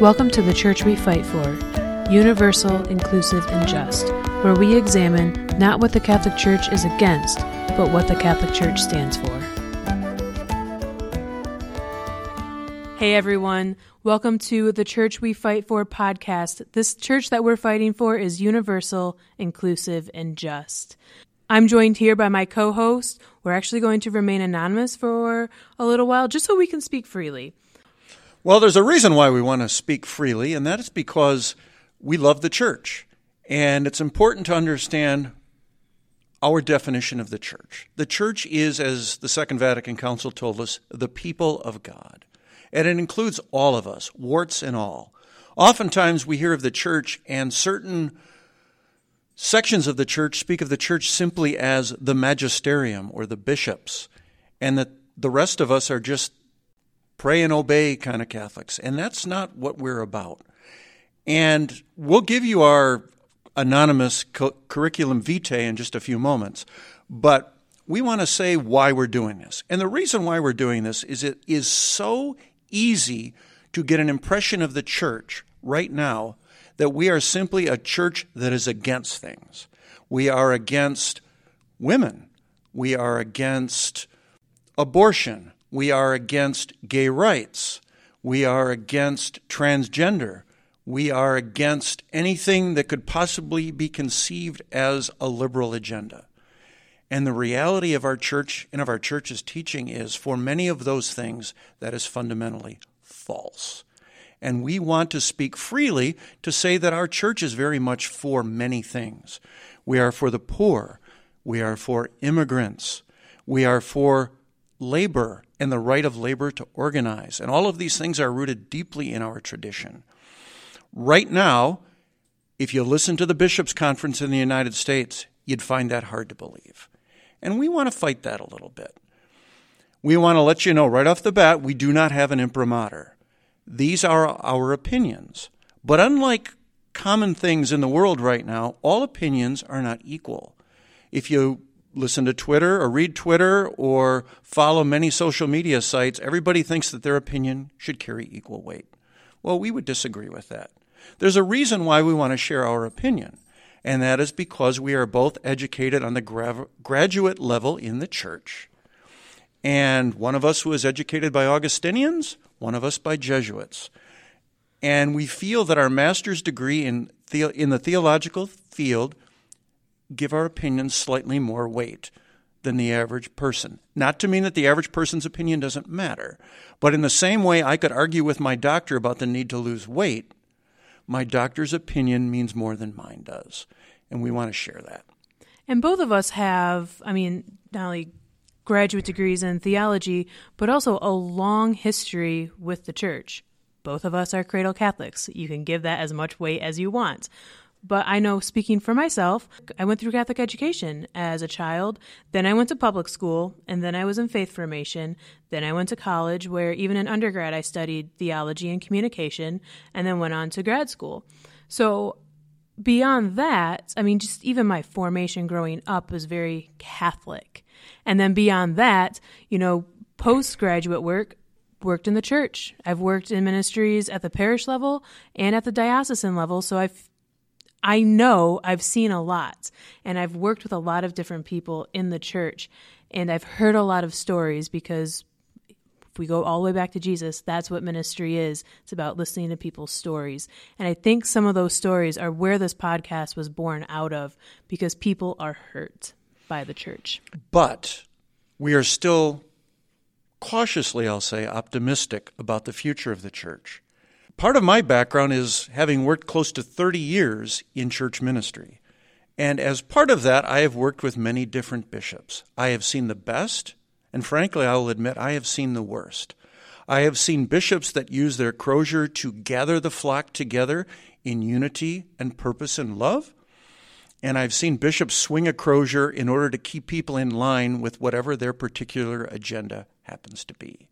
Welcome to the Church We Fight For, universal, inclusive, and just, where we examine not what the Catholic Church is against, but what the Catholic Church stands for. Hey everyone, welcome to the Church We Fight For podcast. This church that we're fighting for is universal, inclusive, and just. I'm joined here by my co host. We're actually going to remain anonymous for a little while just so we can speak freely. Well, there's a reason why we want to speak freely, and that is because we love the church. And it's important to understand our definition of the church. The church is, as the Second Vatican Council told us, the people of God. And it includes all of us, warts and all. Oftentimes we hear of the church, and certain sections of the church speak of the church simply as the magisterium or the bishops, and that the rest of us are just pray and obey kind of Catholics. And that's not what we're about. And we'll give you our anonymous cu- curriculum vitae in just a few moments. But we want to say why we're doing this. And the reason why we're doing this is it is so easy to get an impression of the church right now that we are simply a church that is against things. We are against women. We are against abortion. We are against gay rights. We are against transgender. We are against anything that could possibly be conceived as a liberal agenda. And the reality of our church and of our church's teaching is for many of those things, that is fundamentally false. And we want to speak freely to say that our church is very much for many things. We are for the poor. We are for immigrants. We are for labor and the right of labor to organize. And all of these things are rooted deeply in our tradition. Right now, if you listen to the bishops' conference in the United States, you'd find that hard to believe. And we want to fight that a little bit. We want to let you know right off the bat we do not have an imprimatur. These are our opinions. But unlike common things in the world right now, all opinions are not equal. If you listen to Twitter or read Twitter or follow many social media sites, everybody thinks that their opinion should carry equal weight. Well, we would disagree with that. There's a reason why we want to share our opinion, and that is because we are both educated on the gra- graduate level in the church. And one of us was educated by Augustinians, one of us by Jesuits. And we feel that our master's degree in, the- in the theological field give our opinions slightly more weight than the average person. Not to mean that the average person's opinion doesn't matter, but in the same way I could argue with my doctor about the need to lose weight, my doctor's opinion means more than mine does. And we want to share that. And both of us have, I mean, not only graduate degrees in theology, but also a long history with the church. Both of us are cradle Catholics. You can give that as much weight as you want. But I know, speaking for myself, I went through Catholic education as a child. Then I went to public school, and then I was in faith formation. Then I went to college, where even in undergrad I studied theology and communication, and then went on to grad school. So beyond that, I mean, just even my formation growing up was very Catholic. And then beyond that, you know, postgraduate work, worked in the church. I've worked in ministries at the parish level and at the diocesan level, so I've I know I've seen a lot and I've worked with a lot of different people in the church and I've heard a lot of stories because if we go all the way back to Jesus, that's what ministry is. It's about listening to people's stories. And I think some of those stories are where this podcast was born out of because people are hurt by the church. But we are still cautiously, I'll say, optimistic about the future of the church part of my background is having worked close to 30 years in church ministry. And as part of that, I have worked with many different bishops. I have seen the best, and frankly, I will admit, I have seen the worst. I have seen bishops that use their crozier to gather the flock together in unity and purpose and love. And I've seen bishops swing a crozier in order to keep people in line with whatever their particular agenda happens to be.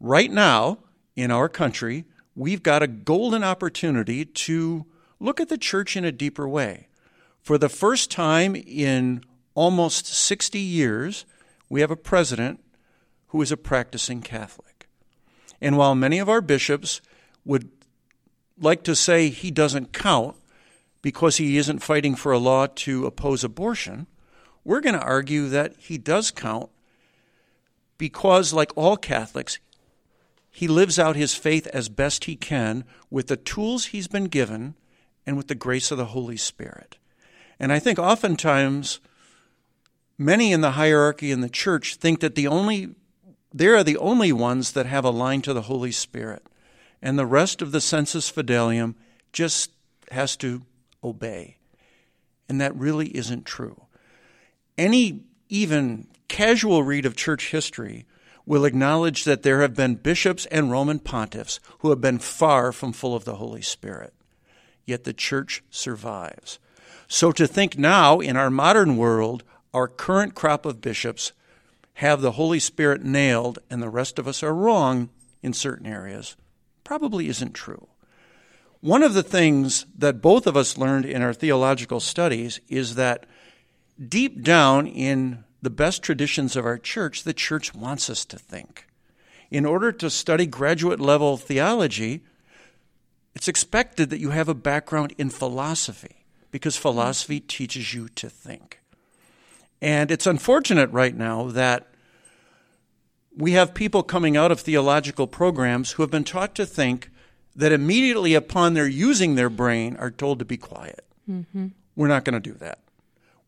Right now, in our country, we've got a golden opportunity to look at the church in a deeper way. For the first time in almost 60 years, we have a president who is a practicing Catholic. And while many of our bishops would like to say he doesn't count because he isn't fighting for a law to oppose abortion. We're going to argue that he does count because, like all Catholics, he lives out his faith as best he can with the tools he's been given and with the grace of the Holy Spirit. And I think oftentimes many in the hierarchy in the church think that the only they are the only ones that have a line to the Holy Spirit. And the rest of the sensus fidelium just has to obey. And that really isn't true. Any even casual read of church history will acknowledge that there have been bishops and Roman pontiffs who have been far from full of the Holy Spirit. Yet the church survives. So to think now in our modern world, our current crop of bishops have the Holy Spirit nailed and the rest of us are wrong in certain areas probably isn't true. One of the things that both of us learned in our theological studies is that deep down in the best traditions of our church, the church wants us to think. In order to study graduate level theology, it's expected that you have a background in philosophy because philosophy teaches you to think. And it's unfortunate right now that we have people coming out of theological programs who have been taught to think that immediately upon their using their brain are told to be quiet. Mm-hmm. We're not going to do that.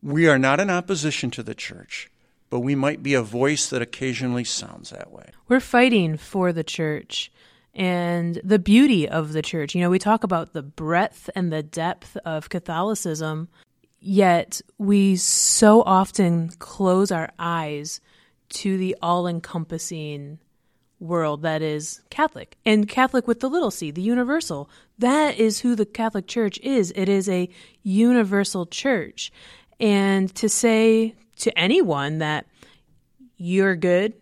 We are not in opposition to the church, but we might be a voice that occasionally sounds that way. We're fighting for the church and the beauty of the church. You know, we talk about the breadth and the depth of Catholicism, Yet we so often close our eyes to the all encompassing world that is Catholic and Catholic with the little c, the universal. That is who the Catholic Church is. It is a universal church. And to say to anyone that you're good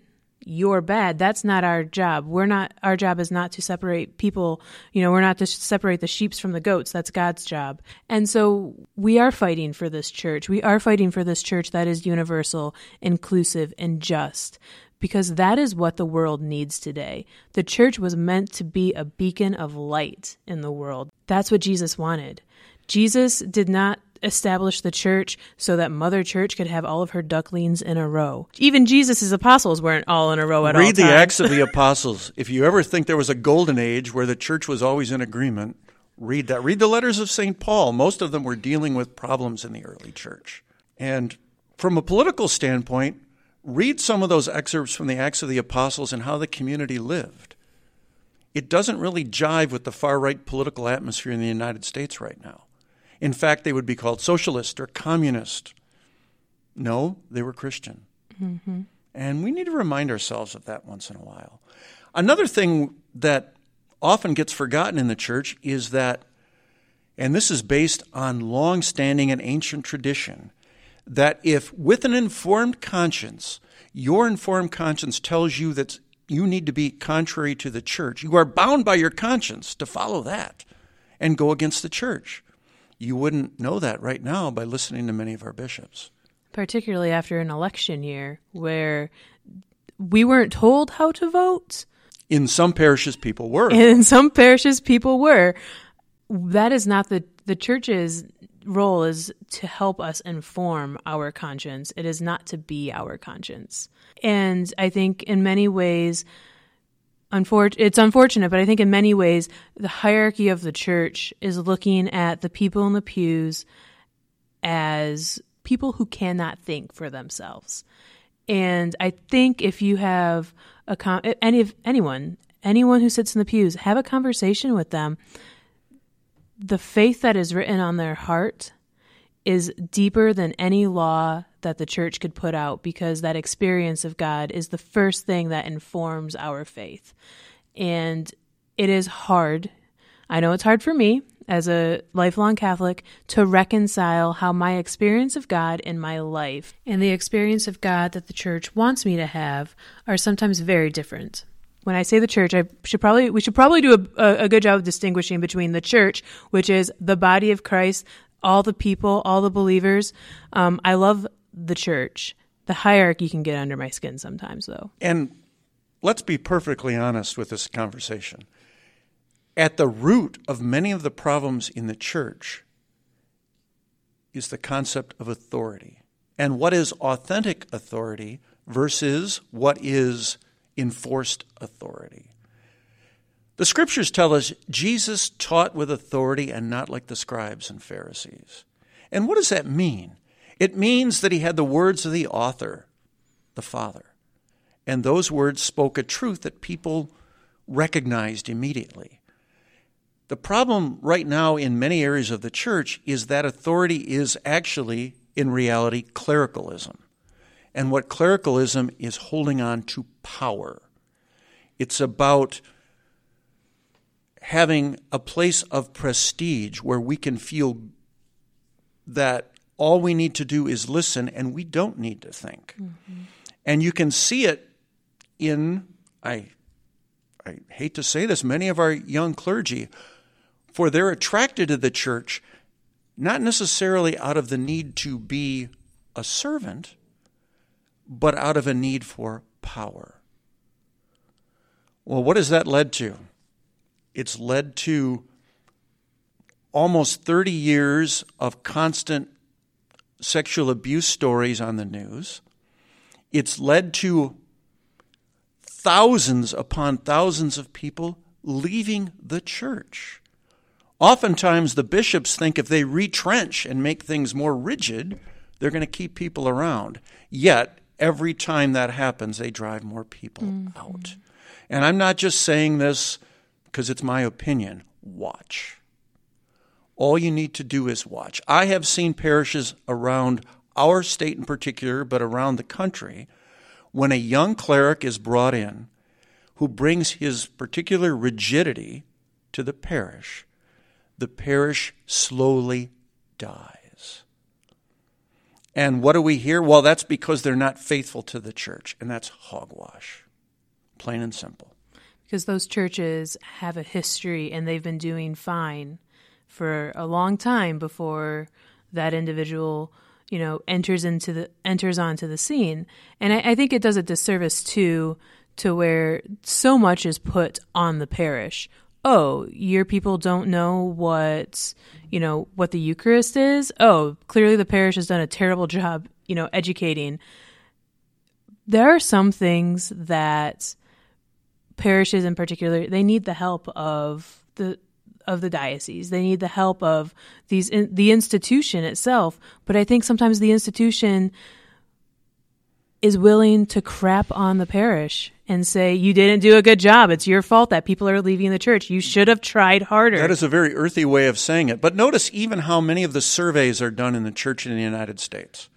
you're bad. That's not our job. We're not, our job is not to separate people. You know, we're not to separate the sheeps from the goats. That's God's job. And so we are fighting for this church. We are fighting for this church that is universal, inclusive, and just. Because that is what the world needs today. The church was meant to be a beacon of light in the world. That's what Jesus wanted. Jesus did not establish the church so that Mother Church could have all of her ducklings in a row. Even Jesus' apostles weren't all in a row at Read all. Read the Acts of the Apostles. If you ever think there was a golden age where the church was always in agreement, read that. Read the letters of St. Paul. Most of them were dealing with problems in the early church. And from a political standpoint, read some of those excerpts from the Acts of the Apostles and how the community lived. It doesn't really jive with the far right political atmosphere in the United States right now. In fact, they would be called socialist or communist. No, they were Christian. Mm-hmm. And we need to remind ourselves of that once in a while. Another thing that often gets forgotten in the church is that, and this is based on long standing and ancient tradition, that if with an informed conscience, your informed conscience tells you that you need to be contrary to the church, you are bound by your conscience to follow that and go against the church. You wouldn't know that right now by listening to many of our bishops. Particularly after an election year where we weren't told how to vote. In some parishes, people were. In some parishes, people were. That is not the, the church's role is to help us inform our conscience. It is not to be our conscience. And I think in many ways, Unfor- it's unfortunate, but I think in many ways the hierarchy of the church is looking at the people in the pews as people who cannot think for themselves. And I think if you have a any of anyone, anyone who sits in the pews, have a conversation with them. The faith that is written on their heart is deeper than any law that the church could put out because that experience of God is the first thing that informs our faith. And it is hard. I know it's hard for me as a lifelong Catholic to reconcile how my experience of God in my life and the experience of God that the church wants me to have are sometimes very different. When I say the church, I should probably we should probably do a, a good job of distinguishing between the church, which is the body of Christ, all the people, all the believers. Um, I love the church. The hierarchy can get under my skin sometimes, though. And let's be perfectly honest with this conversation. at the root of many of the problems in the church is the concept of authority. And what is authentic authority versus what is enforced authority. The scriptures tell us Jesus taught with authority and not like the scribes and Pharisees. And what does that mean? It means that he had the words of the author, the Father. And those words spoke a truth that people recognized immediately. The problem right now in many areas of the church is that authority is actually, in reality, clericalism. And what clericalism is holding on to power. It's about having a place of prestige where we can feel that all we need to do is listen and we don't need to think. Mm-hmm. And you can see it in, I, I hate to say this, many of our young clergy for they're attracted to the church not necessarily out of the need to be a servant, but out of a need for power. Well, what has that led to? It's led to almost 30 years of constant sexual abuse stories on the news. It's led to thousands upon thousands of people leaving the church. Oftentimes, the bishops think if they retrench and make things more rigid, they're going to keep people around. Yet, every time that happens, they drive more people mm-hmm. out. And I'm not just saying this because it's my opinion. Watch. All you need to do is watch. I have seen parishes around our state in particular, but around the country, when a young cleric is brought in who brings his particular rigidity to the parish the parish slowly dies. And what do we hear? Well, that's because they're not faithful to the church, and that's hogwash, plain and simple. Because those churches have a history and they've been doing fine for a long time before that individual you know enters into the enters onto the scene and I, I, think it does a disservice too to where so much is put on the parish oh, your people don't know what, you know, what the Eucharist is. Oh, clearly the parish has done a terrible job, you know, educating. There are some things that parishes in particular, they need the help of the of the diocese. They need the help of these in, the institution itself, but I think sometimes the institution is willing to crap on the parish and say, You didn't do a good job. It's your fault that people are leaving the church. You should have tried harder. That is a very earthy way of saying it. But notice even how many of the surveys are done in the church in the United States.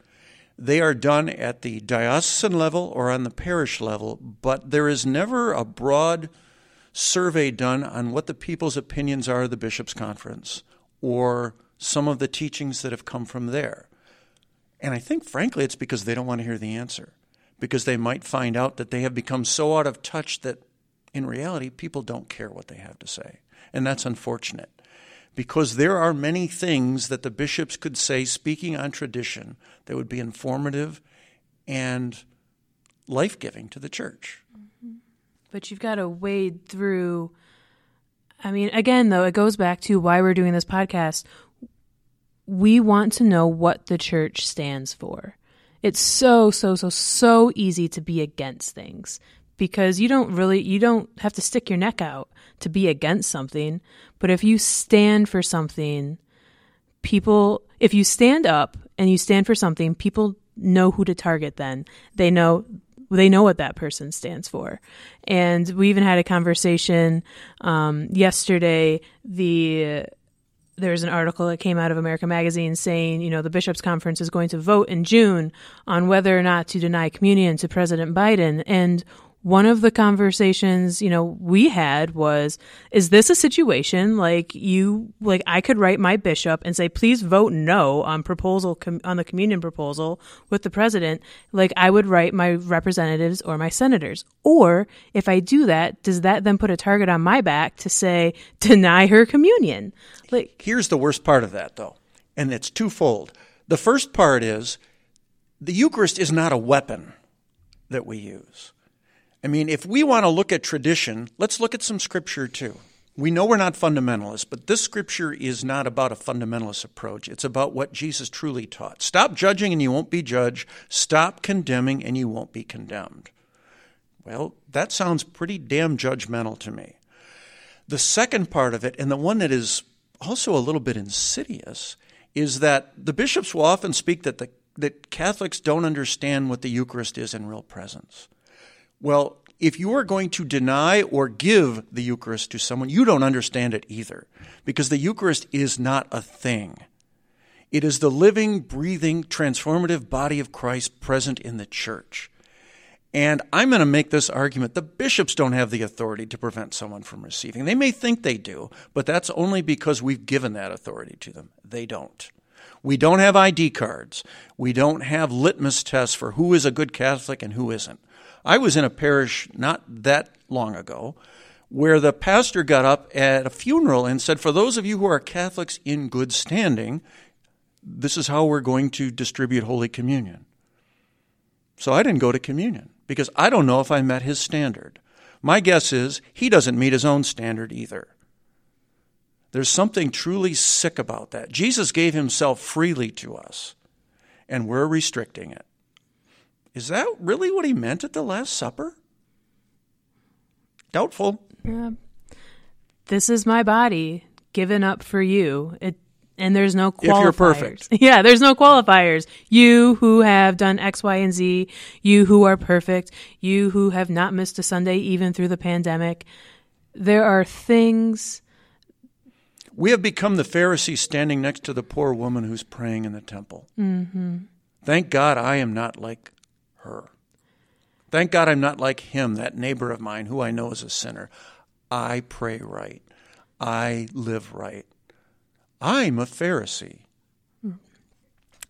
They are done at the diocesan level or on the parish level, but there is never a broad survey done on what the people's opinions are of the bishop's conference or some of the teachings that have come from there. And I think, frankly, it's because they don't want to hear the answer, because they might find out that they have become so out of touch that in reality, people don't care what they have to say. And that's unfortunate, because there are many things that the bishops could say, speaking on tradition, that would be informative and life giving to the church. Mm-hmm. But you've got to wade through. I mean, again, though, it goes back to why we're doing this podcast we want to know what the church stands for. It's so, so, so, so easy to be against things because you don't really, you don't have to stick your neck out to be against something. But if you stand for something, people, if you stand up and you stand for something, people know who to target then. They know they know what that person stands for. And we even had a conversation um, yesterday. The there's an article that came out of America Magazine saying, you know, the Bishops' Conference is going to vote in June on whether or not to deny communion to President Biden. And one of the conversations, you know, we had was, is this a situation like you, like I could write my bishop and say, please vote no on proposal, com- on the communion proposal with the president. Like I would write my representatives or my senators. Or if I do that, does that then put a target on my back to say, deny her communion? Like, here's the worst part of that though, and it's twofold. The first part is the Eucharist is not a weapon that we use. I mean, if we want to look at tradition, let's look at some scripture too. we know we're not fundamentalists, but this scripture is not about a fundamentalist approach. It's about what Jesus truly taught. Stop judging and you won't be judged. Stop condemning and you won't be condemned. Well, that sounds pretty damn judgmental to me. The second part of it, and the one that is also a little bit insidious, is that the bishops will often speak that the that Catholics don't understand what the Eucharist is in real presence. Well, if you are going to deny or give the Eucharist to someone, you don't understand it either, because the Eucharist is not a thing. It is the living, breathing, transformative body of Christ present in the church. And I'm going to make this argument. The bishops don't have the authority to prevent someone from receiving. They may think they do, but that's only because we've given that authority to them. They don't. We don't have ID cards. We don't have litmus tests for who is a good Catholic and who isn't. I was in a parish not that long ago where the pastor got up at a funeral and said, For those of you who are Catholics in good standing, this is how we're going to distribute Holy Communion. So I didn't go to communion because I don't know if I met his standard. My guess is he doesn't meet his own standard either. There's something truly sick about that. Jesus gave himself freely to us, and we're restricting it. Is that really what he meant at the Last Supper? Doubtful. Yeah. This is my body given up for you. It and there's no qualifiers. If you're perfect. Yeah, there's no qualifiers. You who have done X, Y, and Z, you who are perfect, you who have not missed a Sunday even through the pandemic. There are things. We have become the Pharisee standing next to the poor woman who's praying in the temple. Mm-hmm. Thank God I am not like her. Thank God I'm not like him, that neighbor of mine who I know is a sinner. I pray right. I live right. I'm a Pharisee.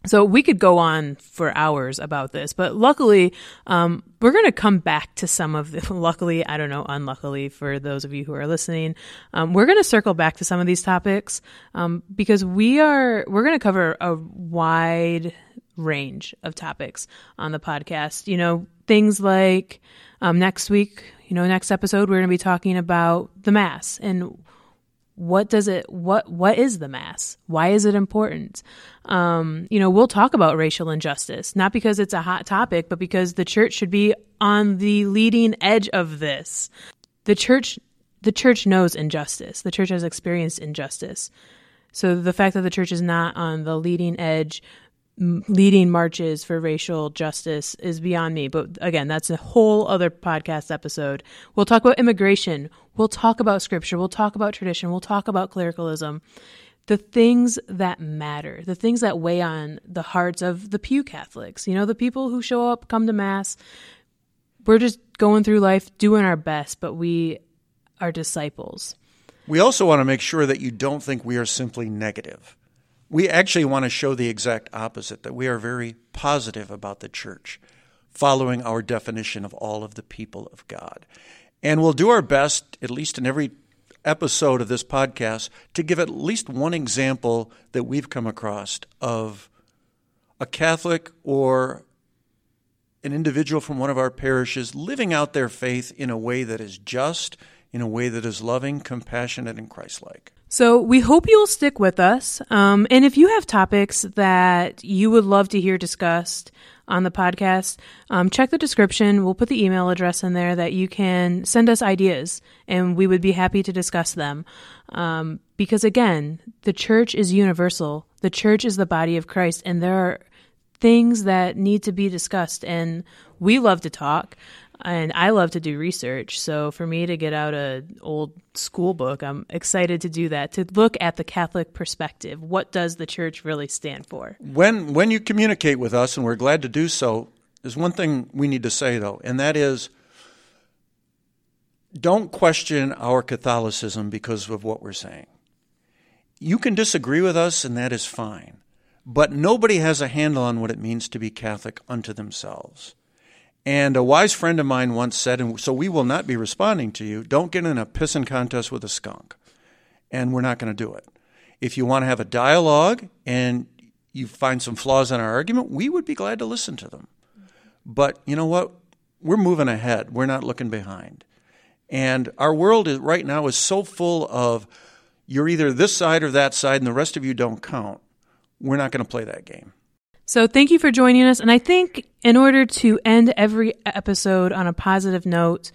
So we could go on for hours about this, but luckily, um, we're going to come back to some of the. Luckily, I don't know. Unluckily, for those of you who are listening, um, we're going to circle back to some of these topics um, because we are we're going to cover a wide range of topics on the podcast. You know, things like um, next week, you know, next episode, we're going to be talking about the Mass and what does it what what is the mass? Why is it important? Um, you know we'll talk about racial injustice not because it's a hot topic but because the church should be on the leading edge of this. The church the church knows injustice. The church has experienced injustice. So the fact that the church is not on the leading edge leading marches for racial justice is beyond me. But again, that's a whole other podcast episode. We'll talk about immigration. We'll talk about scripture. We'll talk about tradition. We'll talk about clericalism. The things that matter, the things that weigh on the hearts of the Pew Catholics, you know, the people who show up, come to Mass. We're just going through life doing our best, but we are disciples. We also want to make sure that you don't think we are simply negative we actually want to show the exact opposite that we are very positive about the church, following our definition of all of the people of God. And we'll do our best, at least in every episode of this podcast, to give at least one example that we've come across of a Catholic or an individual from one of our parishes living out their faith in a way that is just, in a way that is loving, compassionate, and Christ like. So we hope you'll stick with us. Um, and if you have topics that you would love to hear discussed on the podcast, um, check the description. We'll put the email address in there that you can send us ideas, and we would be happy to discuss them. Um, because again, the church is universal. The church is the body of Christ, and there are things that need to be discussed. And we love to talk and I love to do research. So for me to get out an old school book, I'm excited to do that to look at the Catholic perspective. What does the church really stand for? When when you communicate with us, and we're glad to do so, there's one thing we need to say though, and that is don't question our Catholicism because of what we're saying. You can disagree with us, and that is fine. But nobody has a handle on what it means to be Catholic unto themselves. And a wise friend of mine once said, and so we will not be responding to you, don't get in a pissing contest with a skunk. And we're not going to do it. If you want to have a dialogue and you find some flaws in our argument, we would be glad to listen to them. But you know what? We're moving ahead. We're not looking behind. And our world is, right now is so full of you're either this side or that side, and the rest of you don't count. We're not going to play that game. So thank you for joining us. And I think in order to end every episode on a positive note,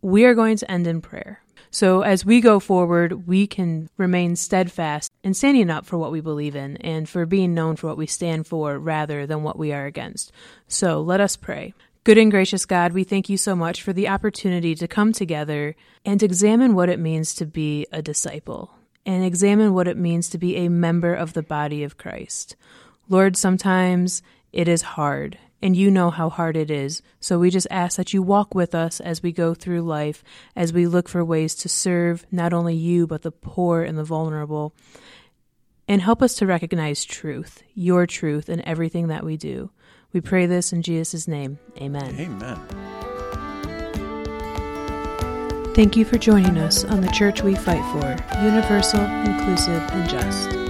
we are going to end in prayer. So as we go forward, we can remain steadfast in standing up for what we believe in and for being known for what we stand for rather than what we are against. So let us pray. Good and gracious God, we thank you so much for the opportunity to come together and examine what it means to be a disciple and examine what it means to be a member of the body of Christ. Lord, sometimes it is hard, and you know how hard it is. So we just ask that you walk with us as we go through life, as we look for ways to serve not only you, but the poor and the vulnerable. And help us to recognize truth, your truth, in everything that we do. We pray this in Jesus' name. Amen. Amen. Thank you for joining us on The Church We Fight For, universal, inclusive, and just.